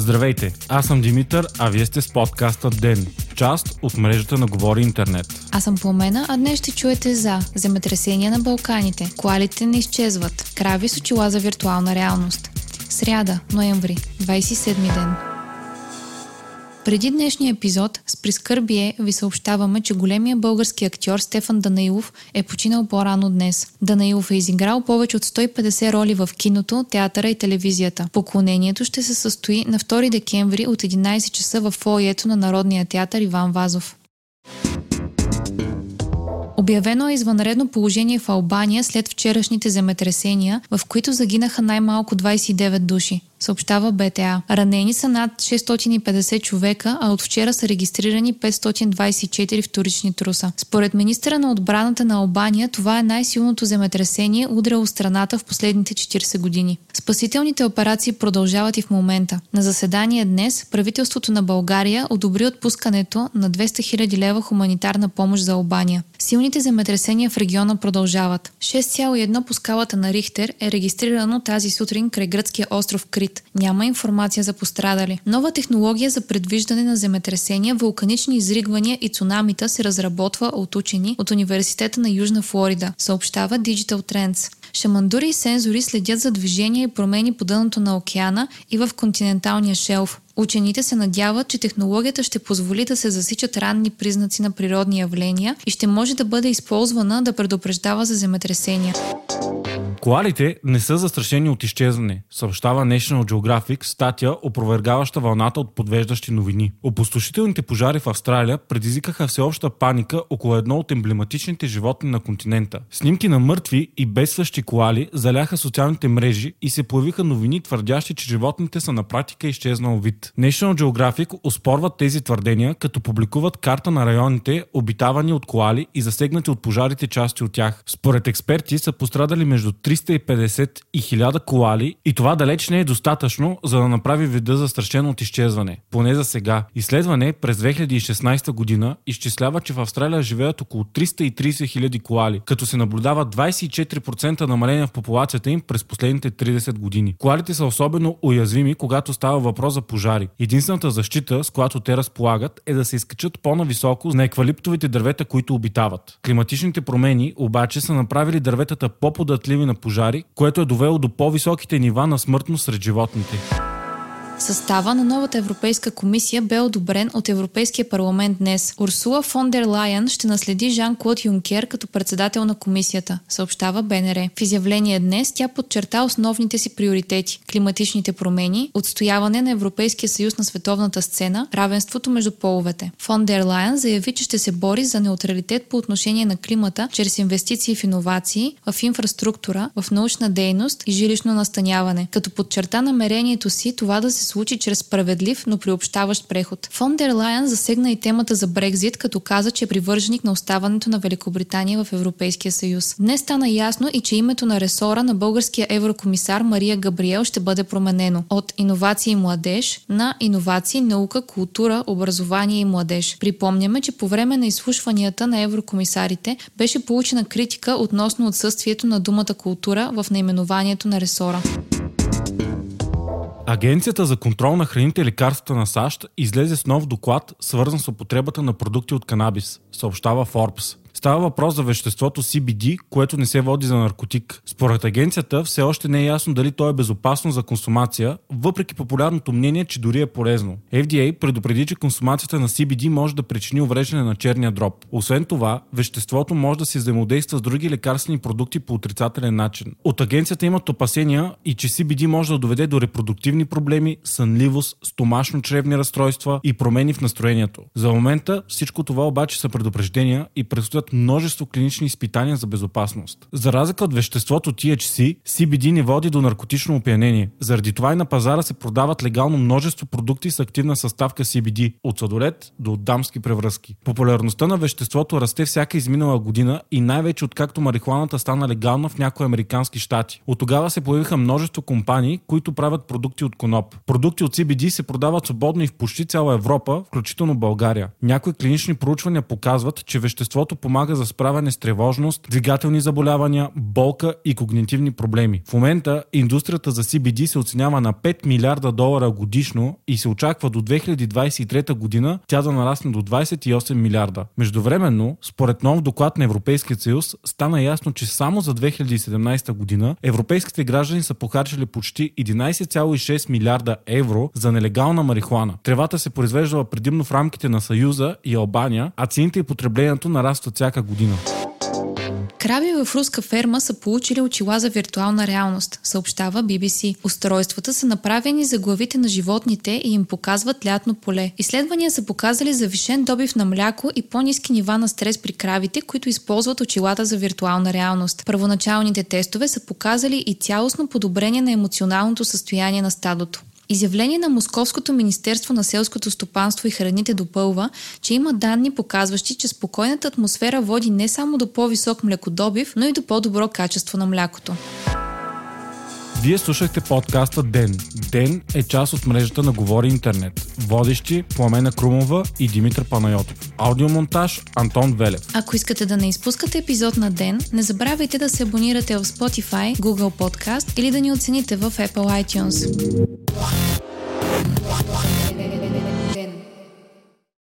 Здравейте, аз съм Димитър, а вие сте с подкаста ДЕН, част от мрежата на Говори Интернет. Аз съм Пламена, а днес ще чуете за земетресения на Балканите, коалите не изчезват, крави с очила за виртуална реалност. Сряда, ноември, 27 ден. Преди днешния епизод с прискърбие ви съобщаваме, че големия български актьор Стефан Данаилов е починал по-рано днес. Данаилов е изиграл повече от 150 роли в киното, театъра и телевизията. Поклонението ще се състои на 2 декември от 11 часа в фоето на Народния театър Иван Вазов. Обявено е извънредно положение в Албания след вчерашните земетресения, в които загинаха най-малко 29 души съобщава БТА. Ранени са над 650 човека, а от вчера са регистрирани 524 вторични труса. Според министра на отбраната на Албания, това е най-силното земетресение, удряло страната в последните 40 години. Спасителните операции продължават и в момента. На заседание днес правителството на България одобри отпускането на 200 000 лева хуманитарна помощ за Албания. Силните земетресения в региона продължават. 6,1 по скалата на Рихтер е регистрирано тази сутрин край гръцкия остров Крит открит. Няма информация за пострадали. Нова технология за предвиждане на земетресения, вулканични изригвания и цунамита се разработва от учени от Университета на Южна Флорида, съобщава Digital Trends. Шамандури и сензори следят за движение и промени по дъното на океана и в континенталния шелф. Учените се надяват, че технологията ще позволи да се засичат ранни признаци на природни явления и ще може да бъде използвана да предупреждава за земетресения. Коалите не са застрашени от изчезване, съобщава National Geographic статия, опровергаваща вълната от подвеждащи новини. Опустошителните пожари в Австралия предизвикаха всеобща паника около едно от емблематичните животни на континента. Снимки на мъртви и бедстващи коали заляха социалните мрежи и се появиха новини, твърдящи, че животните са на практика изчезнал вид. National Geographic успорват тези твърдения, като публикуват карта на районите, обитавани от коали и засегнати от пожарите части от тях. Според експерти са пострадали между 350 и 1000 колали и това далеч не е достатъчно, за да направи вида застрашен от изчезване. Поне за сега. Изследване през 2016 година изчислява, че в Австралия живеят около 330 хиляди колали, като се наблюдава 24% намаление в популацията им през последните 30 години. Колалите са особено уязвими, когато става въпрос за пожари. Единствената защита, с която те разполагат, е да се изкачат по-нависоко на еквалиптовите дървета, които обитават. Климатичните промени обаче са направили дърветата по-податливи на пожари, което е довело до по-високите нива на смъртност сред животните. Състава на новата Европейска комисия бе одобрен от Европейския парламент днес. Урсула фон дер Лайен ще наследи Жан-Клод Юнкер като председател на комисията, съобщава БНР. В изявление днес тя подчерта основните си приоритети – климатичните промени, отстояване на Европейския съюз на световната сцена, равенството между половете. Фон дер Лайен заяви, че ще се бори за неутралитет по отношение на климата чрез инвестиции в иновации, в инфраструктура, в научна дейност и жилищно настаняване, като подчерта намерението си това да се случи чрез справедлив, но приобщаващ преход. Фон дер Лайен засегна и темата за Брекзит, като каза, че е привърженик на оставането на Великобритания в Европейския съюз. Днес стана ясно и че името на ресора на българския еврокомисар Мария Габриел ще бъде променено от иновации и младеж на иновации, наука, култура, образование и младеж. Припомняме, че по време на изслушванията на еврокомисарите беше получена критика относно отсъствието на думата култура в наименованието на ресора. Агенцията за контрол на храните и лекарствата на САЩ излезе с нов доклад, свързан с употребата на продукти от канабис, съобщава Forbes. Става въпрос за веществото CBD, което не се води за наркотик. Според агенцията все още не е ясно дали то е безопасно за консумация, въпреки популярното мнение, че дори е полезно. FDA предупреди, че консумацията на CBD може да причини увреждане на черния дроб. Освен това, веществото може да се взаимодейства с други лекарствени продукти по отрицателен начин. От агенцията имат опасения и че CBD може да доведе до репродуктивни проблеми, сънливост, стомашно-чревни разстройства и промени в настроението. За момента всичко това обаче са предупреждения и предстоят множество клинични изпитания за безопасност. За разлика от веществото THC, CBD не води до наркотично опиянение. Заради това и на пазара се продават легално множество продукти с активна съставка CBD, от сладолет до дамски превръзки. Популярността на веществото расте всяка изминала година и най-вече откакто марихуаната стана легална в някои американски щати. От тогава се появиха множество компании, които правят продукти от коноп. Продукти от CBD се продават свободно и в почти цяла Европа, включително България. Някои клинични проучвания показват, че веществото помага помага за справяне с тревожност, двигателни заболявания, болка и когнитивни проблеми. В момента индустрията за CBD се оценява на 5 милиарда долара годишно и се очаква до 2023 година тя да нарасне до 28 милиарда. Междувременно, според нов доклад на Европейския съюз, стана ясно, че само за 2017 година европейските граждани са похарчили почти 11,6 милиарда евро за нелегална марихуана. Тревата се произвеждала предимно в рамките на Съюза и Албания, а цените и потреблението нарастват всяка година. Краби в руска ферма са получили очила за виртуална реалност, съобщава BBC. Устройствата са направени за главите на животните и им показват лятно поле. Изследвания са показали завишен добив на мляко и по-низки нива на стрес при кравите, които използват очилата за виртуална реалност. Първоначалните тестове са показали и цялостно подобрение на емоционалното състояние на стадото. Изявление на Московското Министерство на селското стопанство и храните допълва, че има данни показващи, че спокойната атмосфера води не само до по-висок млекодобив, но и до по-добро качество на млякото. Вие слушахте подкаста Ден. Ден е част от мрежата на Говори Интернет. Водещи Пламена Крумова и Димитър Панайотов. Аудиомонтаж Антон Велев. Ако искате да не изпускате епизод на Ден, не забравяйте да се абонирате в Spotify, Google Podcast или да ни оцените в Apple iTunes.